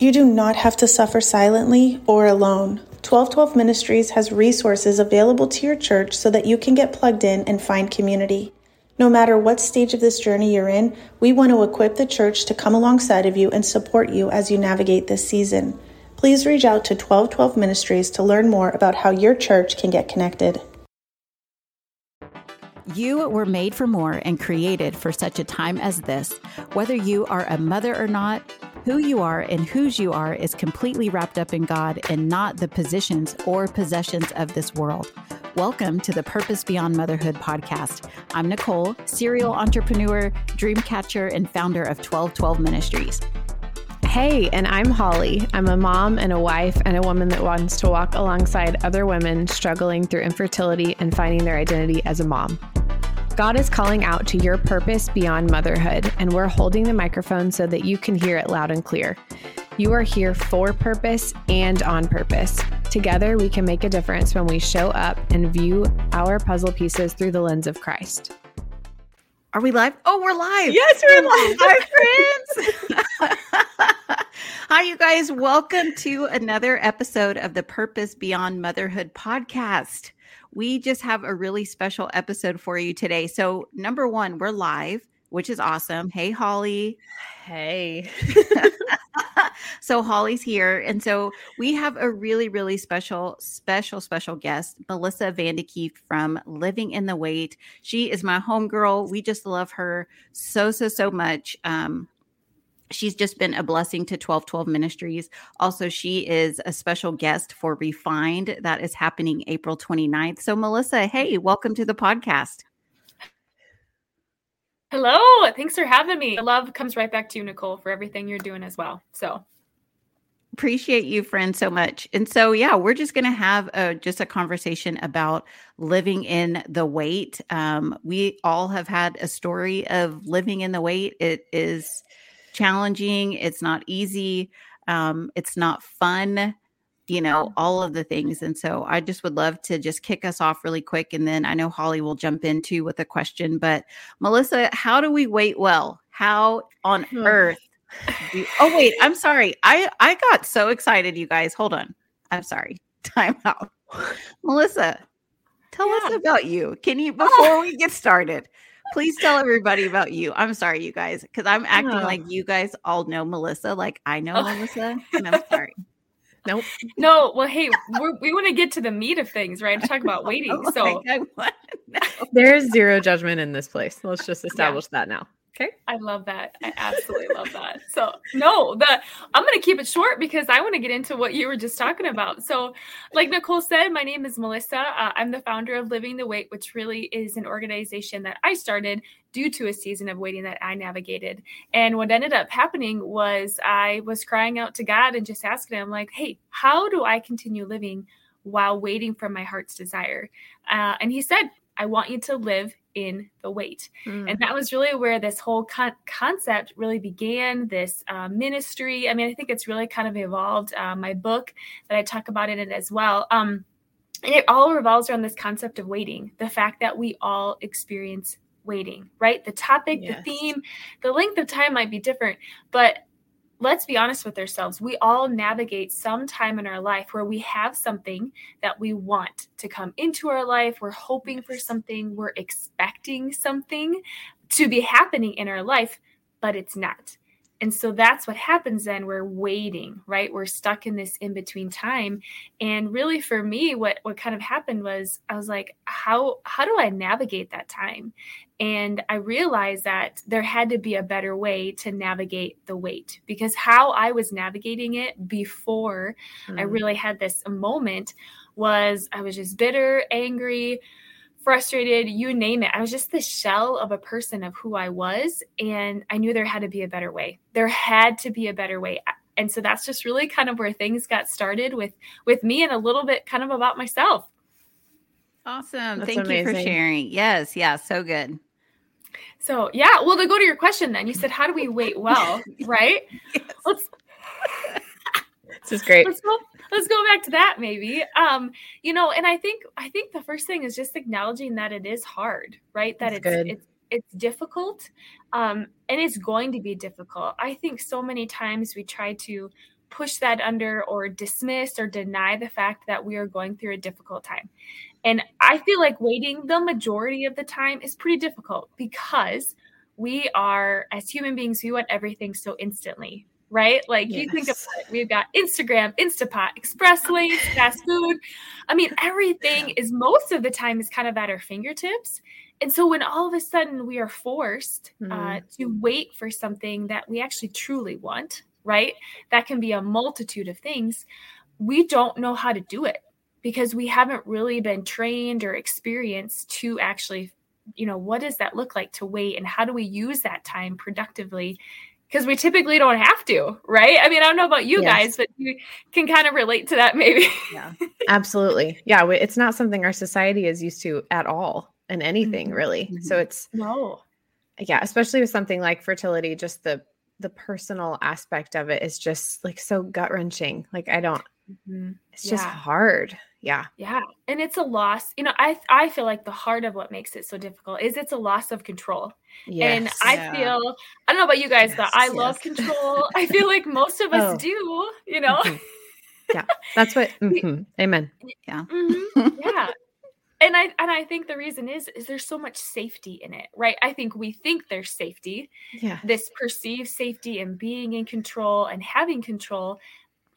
You do not have to suffer silently or alone. 1212 Ministries has resources available to your church so that you can get plugged in and find community. No matter what stage of this journey you're in, we want to equip the church to come alongside of you and support you as you navigate this season. Please reach out to 1212 Ministries to learn more about how your church can get connected. You were made for more and created for such a time as this. Whether you are a mother or not, who you are and whose you are is completely wrapped up in God and not the positions or possessions of this world. Welcome to the Purpose Beyond Motherhood podcast. I'm Nicole, serial entrepreneur, dream catcher, and founder of 1212 Ministries. Hey, and I'm Holly. I'm a mom and a wife and a woman that wants to walk alongside other women struggling through infertility and finding their identity as a mom. God is calling out to your purpose beyond motherhood, and we're holding the microphone so that you can hear it loud and clear. You are here for purpose and on purpose. Together, we can make a difference when we show up and view our puzzle pieces through the lens of Christ. Are we live? Oh, we're live. Yes, we're live. Hi, friends. Hi, you guys. Welcome to another episode of the Purpose Beyond Motherhood podcast we just have a really special episode for you today. So, number one, we're live, which is awesome. Hey, Holly. Hey. so, Holly's here. And so, we have a really, really special, special, special guest, Melissa Vandekeef from Living in the Wait. She is my homegirl. We just love her so, so, so much. Um, she's just been a blessing to 1212 ministries. Also she is a special guest for refined that is happening april 29th so melissa hey welcome to the podcast. Hello thanks for having me. The love comes right back to you nicole for everything you're doing as well so. Appreciate you friend so much. And so yeah we're just going to have a, just a conversation about living in the wait um, we all have had a story of living in the wait it is challenging, it's not easy, um, it's not fun, you know, all of the things. And so I just would love to just kick us off really quick. And then I know Holly will jump into with a question. But Melissa, how do we wait well? How on hmm. earth do, oh wait, I'm sorry. I I got so excited, you guys. Hold on. I'm sorry. Time out. Melissa, tell yeah. us about you. Can you before we get started? Please tell everybody about you. I'm sorry, you guys, because I'm acting oh. like you guys all know Melissa, like I know oh. Melissa, and I'm sorry. Nope. No, well, hey, we want to get to the meat of things, right? To talk about oh waiting. so there's zero judgment in this place. Let's just establish yeah. that now. Okay. I love that. I absolutely love that. So no, the I'm gonna keep it short because I want to get into what you were just talking about. So, like Nicole said, my name is Melissa. Uh, I'm the founder of Living the Wait, which really is an organization that I started due to a season of waiting that I navigated. And what ended up happening was I was crying out to God and just asking him, like, hey, how do I continue living while waiting for my heart's desire? Uh, and he said, I want you to live in the wait. Mm. And that was really where this whole con- concept really began, this uh, ministry. I mean, I think it's really kind of evolved. Uh, my book that I talk about in it as well. Um, and it all revolves around this concept of waiting, the fact that we all experience waiting, right? The topic, yes. the theme, the length of time might be different, but let's be honest with ourselves. We all navigate some time in our life where we have something that we want to come into our life. We're hoping for something, we're expecting something to be happening in our life, but it's not. And so that's what happens then. We're waiting, right? We're stuck in this in between time. And really for me, what what kind of happened was I was like, how how do I navigate that time? And I realized that there had to be a better way to navigate the wait because how I was navigating it before mm. I really had this moment was I was just bitter, angry, frustrated, you name it. I was just the shell of a person of who I was. And I knew there had to be a better way. There had to be a better way. And so that's just really kind of where things got started with with me and a little bit kind of about myself. Awesome. That's Thank amazing. you for sharing. Yes, yeah, so good. So yeah, well, to go to your question, then you said, "How do we wait well?" right? Yes. Let's. this is great. Let's go, let's go back to that, maybe. Um, you know, and I think I think the first thing is just acknowledging that it is hard, right? That That's it's good. it's it's difficult, um, and it's going to be difficult. I think so many times we try to push that under or dismiss or deny the fact that we are going through a difficult time. And I feel like waiting the majority of the time is pretty difficult because we are, as human beings, we want everything so instantly, right? Like yes. you think about it, we've got Instagram, Instapot, Express lanes, fast food. I mean, everything is most of the time is kind of at our fingertips. And so when all of a sudden we are forced mm. uh, mm-hmm. to wait for something that we actually truly want, right? That can be a multitude of things. We don't know how to do it because we haven't really been trained or experienced to actually you know what does that look like to wait and how do we use that time productively because we typically don't have to right i mean i don't know about you yes. guys but you can kind of relate to that maybe yeah absolutely yeah it's not something our society is used to at all in anything mm-hmm. really mm-hmm. so it's no yeah especially with something like fertility just the the personal aspect of it is just like so gut wrenching like i don't mm-hmm. it's yeah. just hard yeah yeah and it's a loss you know i i feel like the heart of what makes it so difficult is it's a loss of control yes, and i yeah. feel i don't know about you guys yes, but i yes. love control i feel like most of us oh. do you know mm-hmm. yeah that's what mm-hmm. amen yeah mm-hmm. yeah and i and i think the reason is is there's so much safety in it right i think we think there's safety yeah this perceived safety and being in control and having control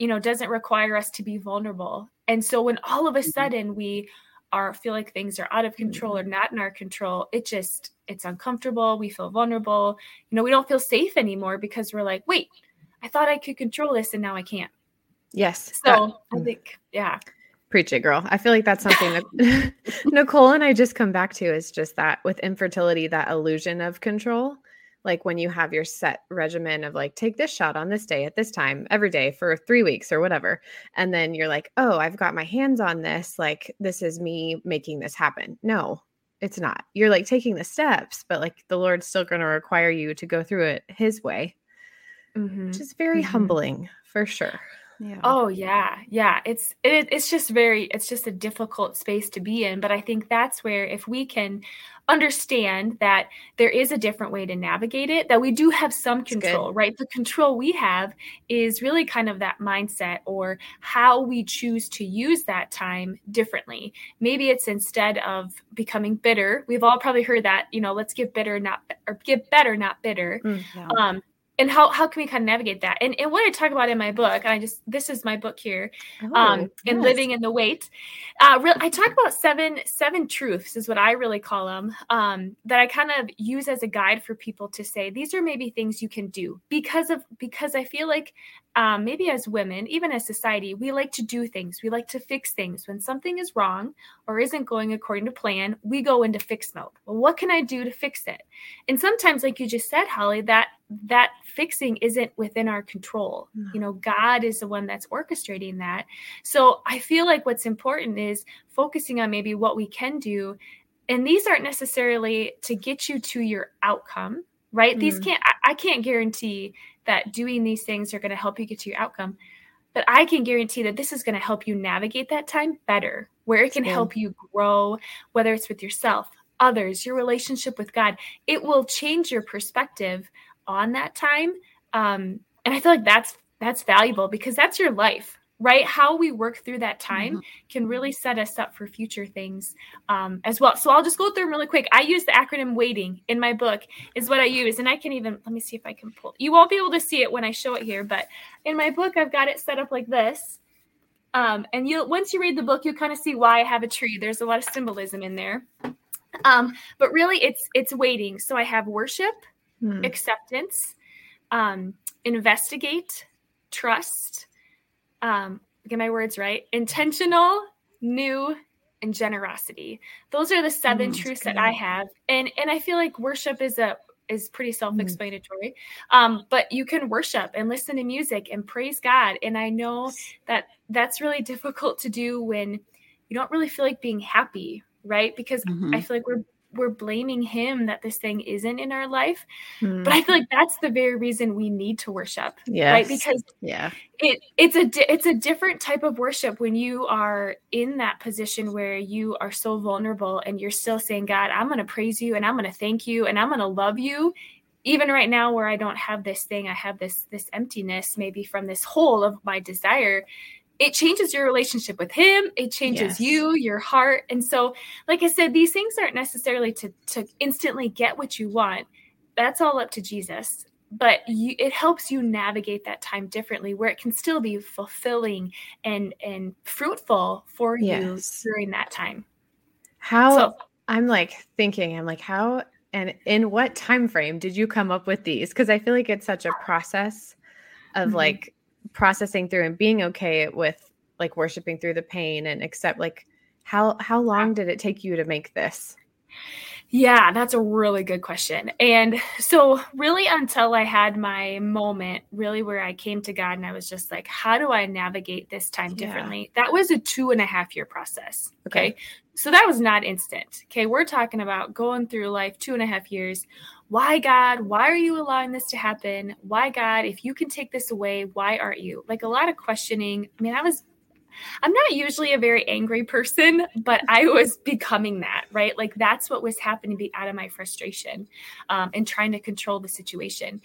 you know doesn't require us to be vulnerable and so when all of a mm-hmm. sudden we are feel like things are out of control or mm-hmm. not in our control, it just it's uncomfortable. We feel vulnerable. You know, we don't feel safe anymore because we're like, wait, I thought I could control this and now I can't. Yes. So I mm. think, yeah. Preach it, girl. I feel like that's something that Nicole and I just come back to is just that with infertility, that illusion of control like when you have your set regimen of like take this shot on this day at this time every day for 3 weeks or whatever and then you're like oh I've got my hands on this like this is me making this happen no it's not you're like taking the steps but like the lord's still going to require you to go through it his way mm-hmm. which is very mm-hmm. humbling for sure yeah. Oh yeah, yeah. It's it, it's just very it's just a difficult space to be in, but I think that's where if we can understand that there is a different way to navigate it, that we do have some control, right? The control we have is really kind of that mindset or how we choose to use that time differently. Maybe it's instead of becoming bitter. We've all probably heard that, you know, let's get bitter, not or get better, not bitter. Mm, yeah. Um, and how, how can we kind of navigate that and, and what i talk about in my book and i just this is my book here oh, um and yes. living in the wait uh real i talk about seven seven truths is what i really call them um that i kind of use as a guide for people to say these are maybe things you can do because of because i feel like um, maybe as women, even as society, we like to do things. We like to fix things. When something is wrong or isn't going according to plan, we go into fix mode. Well, what can I do to fix it? And sometimes, like you just said, Holly, that that fixing isn't within our control. No. You know, God is the one that's orchestrating that. So I feel like what's important is focusing on maybe what we can do. And these aren't necessarily to get you to your outcome, right? Mm. These can't, I, I can't guarantee that doing these things are going to help you get to your outcome. But I can guarantee that this is going to help you navigate that time better, where it can help you grow, whether it's with yourself, others, your relationship with God. It will change your perspective on that time. Um, and I feel like that's that's valuable because that's your life, right? How we work through that time mm-hmm. can really set us up for future things um, as well. So I'll just go through them really quick. I use the acronym WAITING in my book is what I use, and I can even let me see if I can pull. You won't be able to see it when I show it here, but in my book I've got it set up like this. Um, and you once you read the book, you'll kind of see why I have a tree. There's a lot of symbolism in there. Um, but really it's it's waiting. So I have worship, mm. acceptance, um, investigate, trust, um, get my words right, intentional, new, and generosity. Those are the seven mm, truths that I have. And and I feel like worship is a is pretty self-explanatory. Mm. Um, but you can worship and listen to music and praise God. And I know that that's really difficult to do when you don't really feel like being happy, right? Because mm-hmm. I feel like we're we're blaming him that this thing isn't in our life mm. but i feel like that's the very reason we need to worship yes. right because yeah it it's a di- it's a different type of worship when you are in that position where you are so vulnerable and you're still saying god i'm going to praise you and i'm going to thank you and i'm going to love you even right now where I don't have this thing, I have this this emptiness maybe from this hole of my desire. It changes your relationship with him, it changes yes. you, your heart. And so, like I said, these things aren't necessarily to to instantly get what you want. That's all up to Jesus. But you, it helps you navigate that time differently where it can still be fulfilling and and fruitful for yes. you during that time. How so, I'm like thinking, I'm like, how and in what time frame did you come up with these? Because I feel like it's such a process of mm-hmm. like processing through and being okay with like worshiping through the pain and accept like how how long did it take you to make this? Yeah, that's a really good question. And so, really, until I had my moment, really, where I came to God and I was just like, how do I navigate this time differently? Yeah. That was a two and a half year process. Okay. okay. So, that was not instant. Okay. We're talking about going through life two and a half years. Why, God? Why are you allowing this to happen? Why, God? If you can take this away, why aren't you? Like a lot of questioning. I mean, I was I'm not usually a very angry person, but I was becoming that, right? Like that's what was happening be out of my frustration um, and trying to control the situation.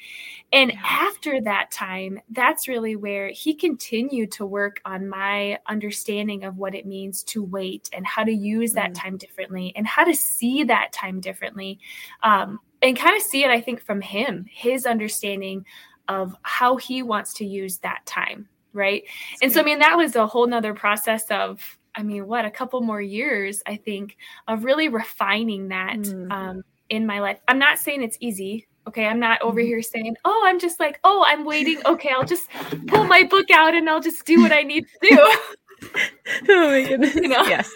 And after that time, that's really where he continued to work on my understanding of what it means to wait and how to use that mm. time differently and how to see that time differently. Um, and kind of see it, I think, from him, his understanding of how he wants to use that time right? That's and so i mean that was a whole nother process of i mean what a couple more years i think of really refining that mm. um, in my life. I'm not saying it's easy okay? I'm not over mm-hmm. here saying oh i'm just like oh i'm waiting. Okay i'll just pull my book out and i'll just do what i need to do. Oh my goodness. You know? yes.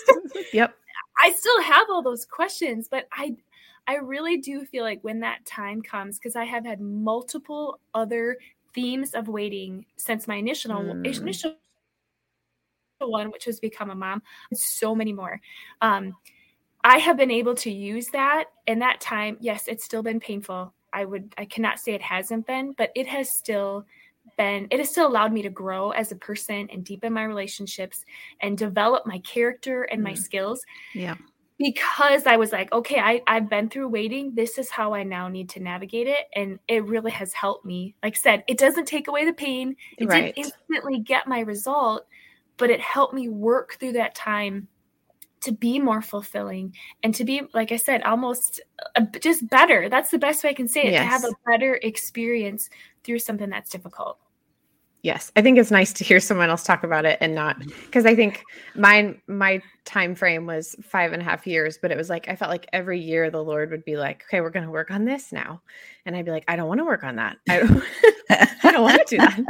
Yep. I still have all those questions but i I really do feel like when that time comes, because I have had multiple other themes of waiting since my initial mm. initial one, which was become a mom, so many more. Um, I have been able to use that in that time. Yes, it's still been painful. I would I cannot say it hasn't been, but it has still been it has still allowed me to grow as a person and deepen my relationships and develop my character and my mm. skills. Yeah because I was like, okay, I, I've been through waiting. This is how I now need to navigate it. And it really has helped me. Like I said, it doesn't take away the pain. It right. didn't instantly get my result, but it helped me work through that time to be more fulfilling and to be, like I said, almost a, just better. That's the best way I can say it yes. to have a better experience through something that's difficult. Yes, I think it's nice to hear someone else talk about it and not because I think mine my time frame was five and a half years, but it was like I felt like every year the Lord would be like, "Okay, we're going to work on this now," and I'd be like, "I don't want to work on that. I don't, I don't want to do that."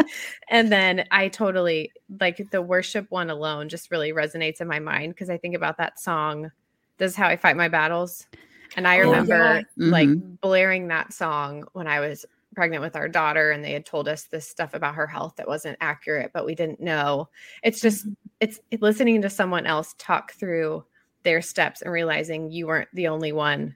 And then I totally like the worship one alone just really resonates in my mind because I think about that song. This is how I fight my battles, and I remember oh, yeah. mm-hmm. like blaring that song when I was pregnant with our daughter and they had told us this stuff about her health that wasn't accurate but we didn't know it's just mm-hmm. it's listening to someone else talk through their steps and realizing you weren't the only one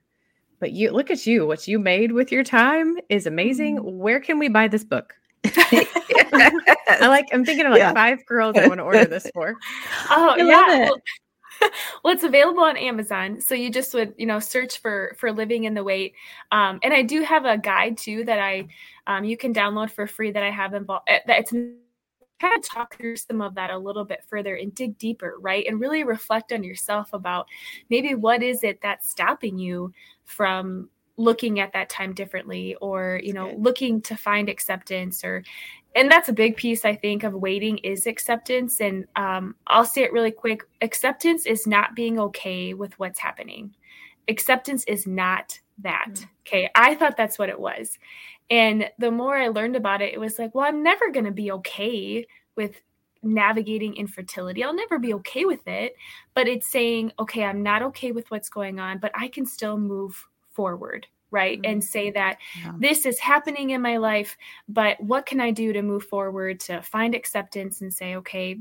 but you look at you what you made with your time is amazing mm-hmm. where can we buy this book I like I'm thinking of like yeah. five girls I want to order this for. Oh I yeah. well, it's available on Amazon. So you just would, you know, search for for living in the wait. Um, and I do have a guide too that I um, you can download for free that I have involved. Eh, that it's kind of talk through some of that a little bit further and dig deeper, right? And really reflect on yourself about maybe what is it that's stopping you from looking at that time differently or you know looking to find acceptance or and that's a big piece i think of waiting is acceptance. And um, i'll say it really quick. Acceptance is not being okay with what's happening. Acceptance is not that. Mm. okay i thought that's what it was. And the more i learned about it it was like well i'm never going to be okay with navigating infertility. I'll never be okay with it. But it's saying okay i'm not okay with what's going on but i can still move forward right mm-hmm. and say that yeah. this is happening in my life but what can i do to move forward to find acceptance and say okay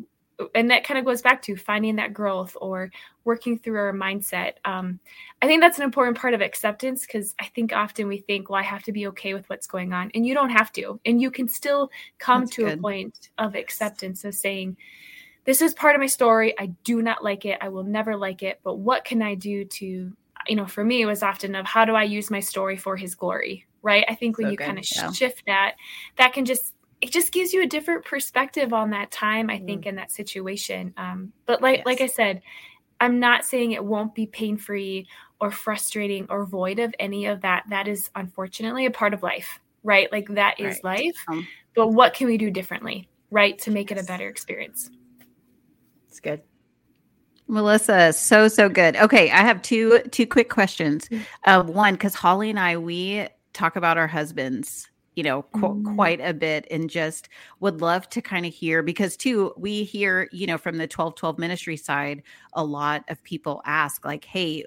and that kind of goes back to finding that growth or working through our mindset um, i think that's an important part of acceptance because i think often we think well i have to be okay with what's going on and you don't have to and you can still come that's to good. a point of acceptance of saying this is part of my story i do not like it i will never like it but what can i do to you know, for me, it was often of how do I use my story for his glory, right? I think when so you kind of yeah. shift that, that can just it just gives you a different perspective on that time. I mm. think in that situation. Um, but like yes. like I said, I'm not saying it won't be pain free or frustrating or void of any of that. That is unfortunately a part of life, right? Like that is right. life. Um, but what can we do differently, right, to make yes. it a better experience? It's good. Melissa, so so good. Okay, I have two two quick questions. Uh, one, because Holly and I we talk about our husbands, you know, qu- mm. quite a bit, and just would love to kind of hear because too we hear you know from the twelve twelve ministry side a lot of people ask like, hey,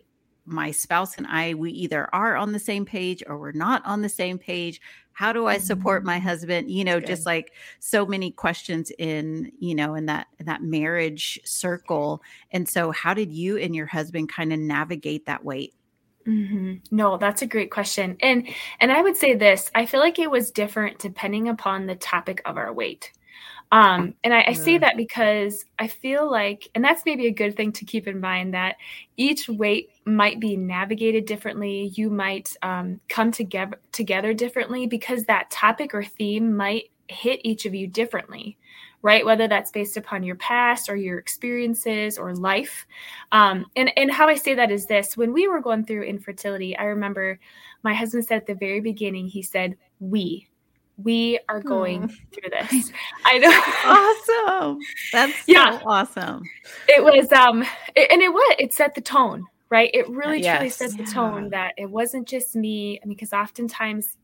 my spouse and I, we either are on the same page or we're not on the same page. How do I support my mm-hmm. husband? You know, just like so many questions in, you know, in that in that marriage circle. And so how did you and your husband kind of navigate that wait? Mm-hmm. No, that's a great question. And and I would say this, I feel like it was different depending upon the topic of our wait. Um, and I, I say that because I feel like, and that's maybe a good thing to keep in mind that each wait might be navigated differently. You might um, come together together differently because that topic or theme might hit each of you differently right? Whether that's based upon your past or your experiences or life. Um, and and how i say that is this. When we were going through infertility i remember my husband said at the very beginning he said we we are going oh. through this. I know. awesome. That's yeah. so awesome. It was um it, and it was it set the tone, right? It really yes. truly set the yeah. tone that it wasn't just me. I mean, because oftentimes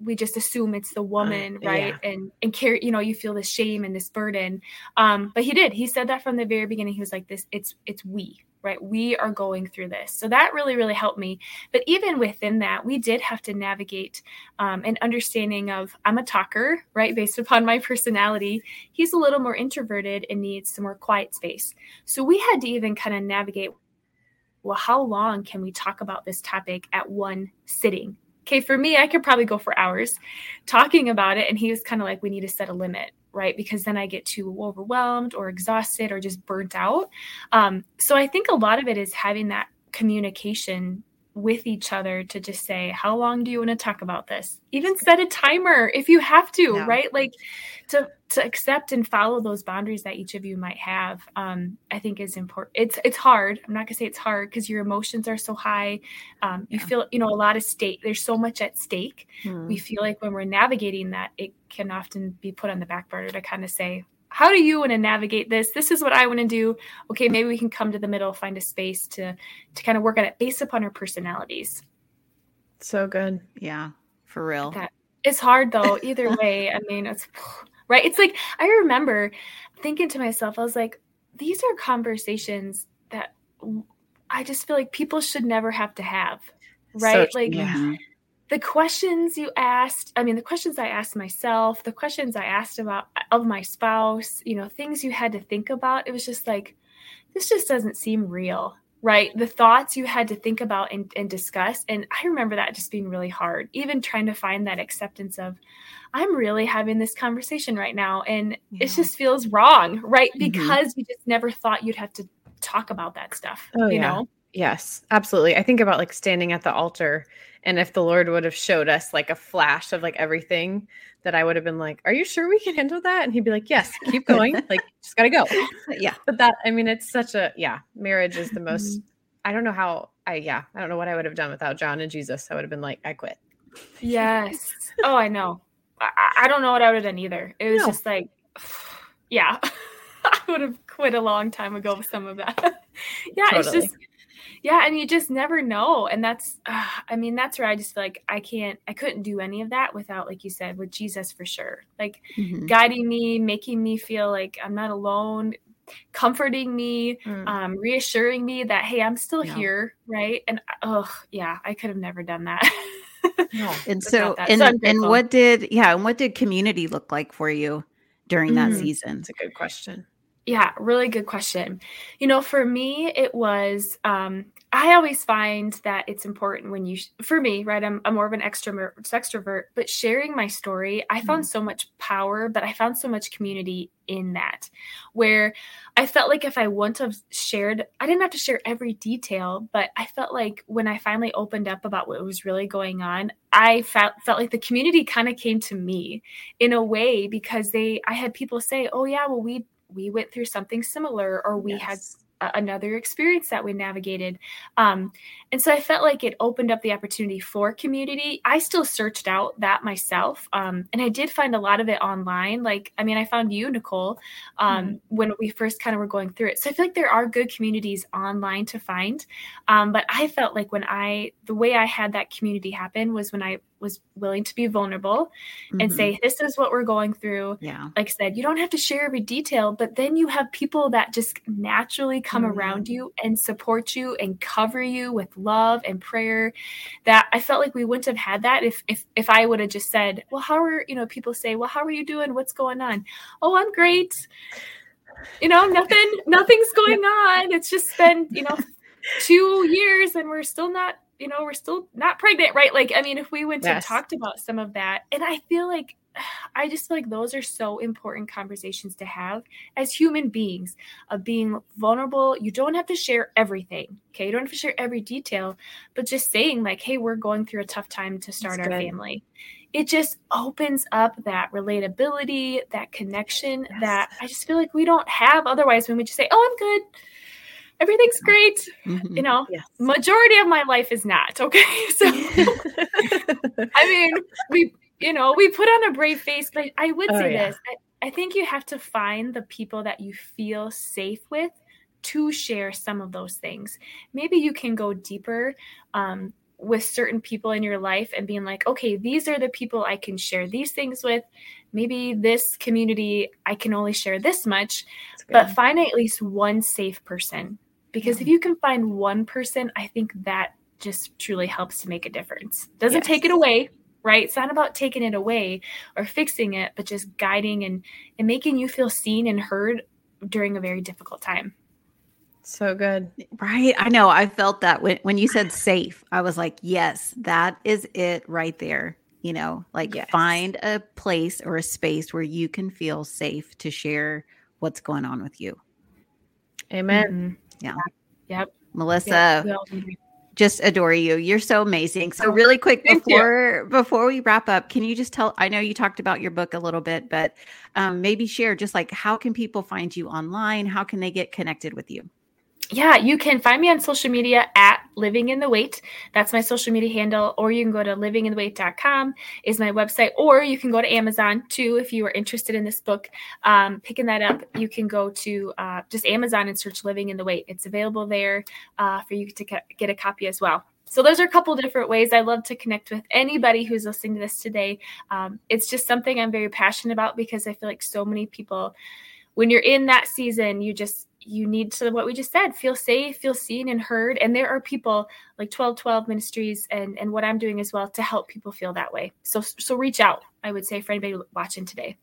we just assume it's the uh, woman, uh, right? Yeah. And and carry, you know, you feel this shame and this burden. Um, but he did. He said that from the very beginning. He was like, This, it's it's we, right? We are going through this. So that really, really helped me. But even within that, we did have to navigate um, an understanding of I'm a talker, right? Based upon my personality. He's a little more introverted and needs some more quiet space. So we had to even kind of navigate well, how long can we talk about this topic at one sitting? Okay, for me, I could probably go for hours talking about it. And he was kind of like, we need to set a limit right? Because then I get too overwhelmed or exhausted or just burnt out. Um, so I think a lot of it is having that communication with each other to just say, how long do you want to talk about this? Even set a timer if you have to, yeah. right? Like to to accept and follow those boundaries that each of you might have. Um, I think is important. It's it's hard. I'm not gonna say it's hard because your emotions are so high. Um, you yeah. feel you know a lot of stake. There's so much at stake. Hmm. We feel like when we're navigating that, it can often be put on the back burner to kind of say, how do you want to navigate this? This is what i want to do. Okay maybe we can come to the middle find a space to to kind of work on it based upon our personalities. So good. Yeah for real. That, it's hard though either way i mean it's right? It's like i remember thinking to myself i was like these are conversations that i just feel like people should never have to have right? So, like yeah the questions you asked i mean the questions i asked myself the questions i asked about of my spouse you know things you had to think about it was just like this just doesn't seem real right the thoughts you had to think about and, and discuss and i remember that just being really hard even trying to find that acceptance of i'm really having this conversation right now and yeah. it just feels wrong right mm-hmm. because you just never thought you'd have to talk about that stuff oh, you yeah. know yes absolutely i think about like standing at the altar and if the Lord would have showed us like a flash of like everything, that I would have been like, "Are you sure we can handle that?" And he'd be like, "Yes, keep going. like, just gotta go." Yeah. But that, I mean, it's such a yeah. Marriage is the most. Mm-hmm. I don't know how. I yeah. I don't know what I would have done without John and Jesus. I would have been like, I quit. Yes. oh, I know. I, I, don't know what I would have done either. It was no. just like, yeah. I would have quit a long time ago with some of that. yeah, totally. it's just yeah and you just never know and that's uh, i mean that's where i just feel like i can't i couldn't do any of that without like you said with jesus for sure like mm-hmm. guiding me making me feel like i'm not alone comforting me mm. um reassuring me that hey i'm still yeah. here right and oh yeah i could have never done that no, and so and, so and what did yeah and what did community look like for you during that mm. season it's a good question yeah, really good question. You know, for me, it was um, I always find that it's important when you, for me, right? I'm, I'm more of an extrovert, extrovert, but sharing my story, I found mm-hmm. so much power, but I found so much community in that where I felt like if I wouldn't have shared, I didn't have to share every detail, but I felt like when I finally opened up about what was really going on, I felt felt like the community kind of came to me in a way because they I had people say, "Oh yeah, well we we went through something similar or we yes. had another experience that we navigated. Um, and so I felt like it opened up the opportunity for community. I still searched out that myself. Um, and I did find a lot of it online. Like, I mean, I found you, Nicole, um, mm-hmm. when we first kind of were going through it. So I feel like there are good communities online to find. Um, but I felt like when I, the way I had that community happen was when I was willing to be vulnerable mm-hmm. and say, This is what we're going through. Yeah. Like I said, you don't have to share every detail, but then you have people that just naturally come mm-hmm. around you and support you and cover you with love and prayer. That I felt like we wouldn't have had that if if if I would have just said, Well, how are you know, people say, Well, how are you doing? What's going on? Oh, I'm great. You know, nothing, nothing's going on. It's just been, you know, two years and we're still not you know, we're still not pregnant, right? Like, I mean, if we went yes. and talked about some of that, and I feel like I just feel like those are so important conversations to have as human beings of being vulnerable. You don't have to share everything. Okay. You don't have to share every detail, but just saying, like, hey, we're going through a tough time to start That's our good. family. It just opens up that relatability, that connection yes. that I just feel like we don't have otherwise when we just say, oh, I'm good everything's great. Mm-hmm. You know, yes. majority of my life is not. Okay. So, I mean, we, you know, we put on a brave face, but I would oh, say yeah. this I, I think you have to find the people that you feel safe with to share some of those things. Maybe you can go deeper um, with certain people in your life and being like, okay, these are the people I can share these things with. Maybe this community, I can only share this much, but find at least one safe person because if you can find one person, I think that just truly helps to make a difference. Doesn't yes. take it away, right? It's not about taking it away or fixing it, but just guiding and and making you feel seen and heard during a very difficult time. So good. Right. I know. I felt that when, when you said safe, I was like, yes, that is it right there. You know, like yes. find a place or a space where you can feel safe to share what's going on with you. Amen. Mm-hmm. Yeah. Yep. Melissa, yep. just adore you. You're so amazing. So really quick before before we wrap up, can you just tell I know you talked about your book a little bit, but um, maybe share just like how can people find you online? How can they get connected with you? Yeah, you can find me on social media at Living in the Wait. That's my social media handle. Or you can go to livinginthewait.com is my website. Or you can go to Amazon too if you are interested in this book. Um, picking that up, you can go to uh, just Amazon and search Living in the Wait. It's available there uh, for you to get a copy as well. So those are a couple different ways I love to connect with anybody who's listening to this today. Um, it's just something I'm very passionate about because I feel like so many people, when you're in that season, you just you need to what we just said feel safe feel seen and heard. And there are people like 1212 ministries and and what i'm doing as well to help people feel that way. So so reach out i would say for anybody watching today.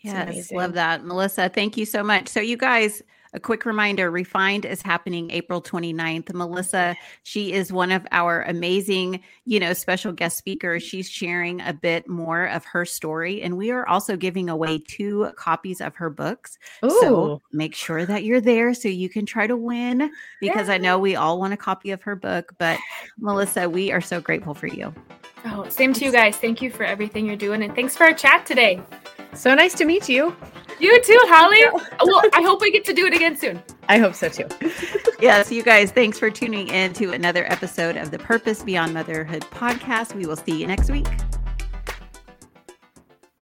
Yes love that. Melissa thank you so much. So you guys a quick reminder Refined is happening April 29th. Melissa, she is one of our amazing, you know, special guest speakers. She's sharing a bit more of her story. And we are also giving away two copies of her books. Ooh. So make sure that you're there so you can try to win because yeah. I know we all want a copy of her book. But Melissa, we are so grateful for you. Oh, same to you guys. Thank you for everything you're doing. And thanks for our chat today. So nice to meet you. You too, Holly. well, I hope we get to do it again soon. I hope so too. yes, you guys, thanks for tuning in to another episode of the Purpose Beyond Motherhood podcast. We will see you next week.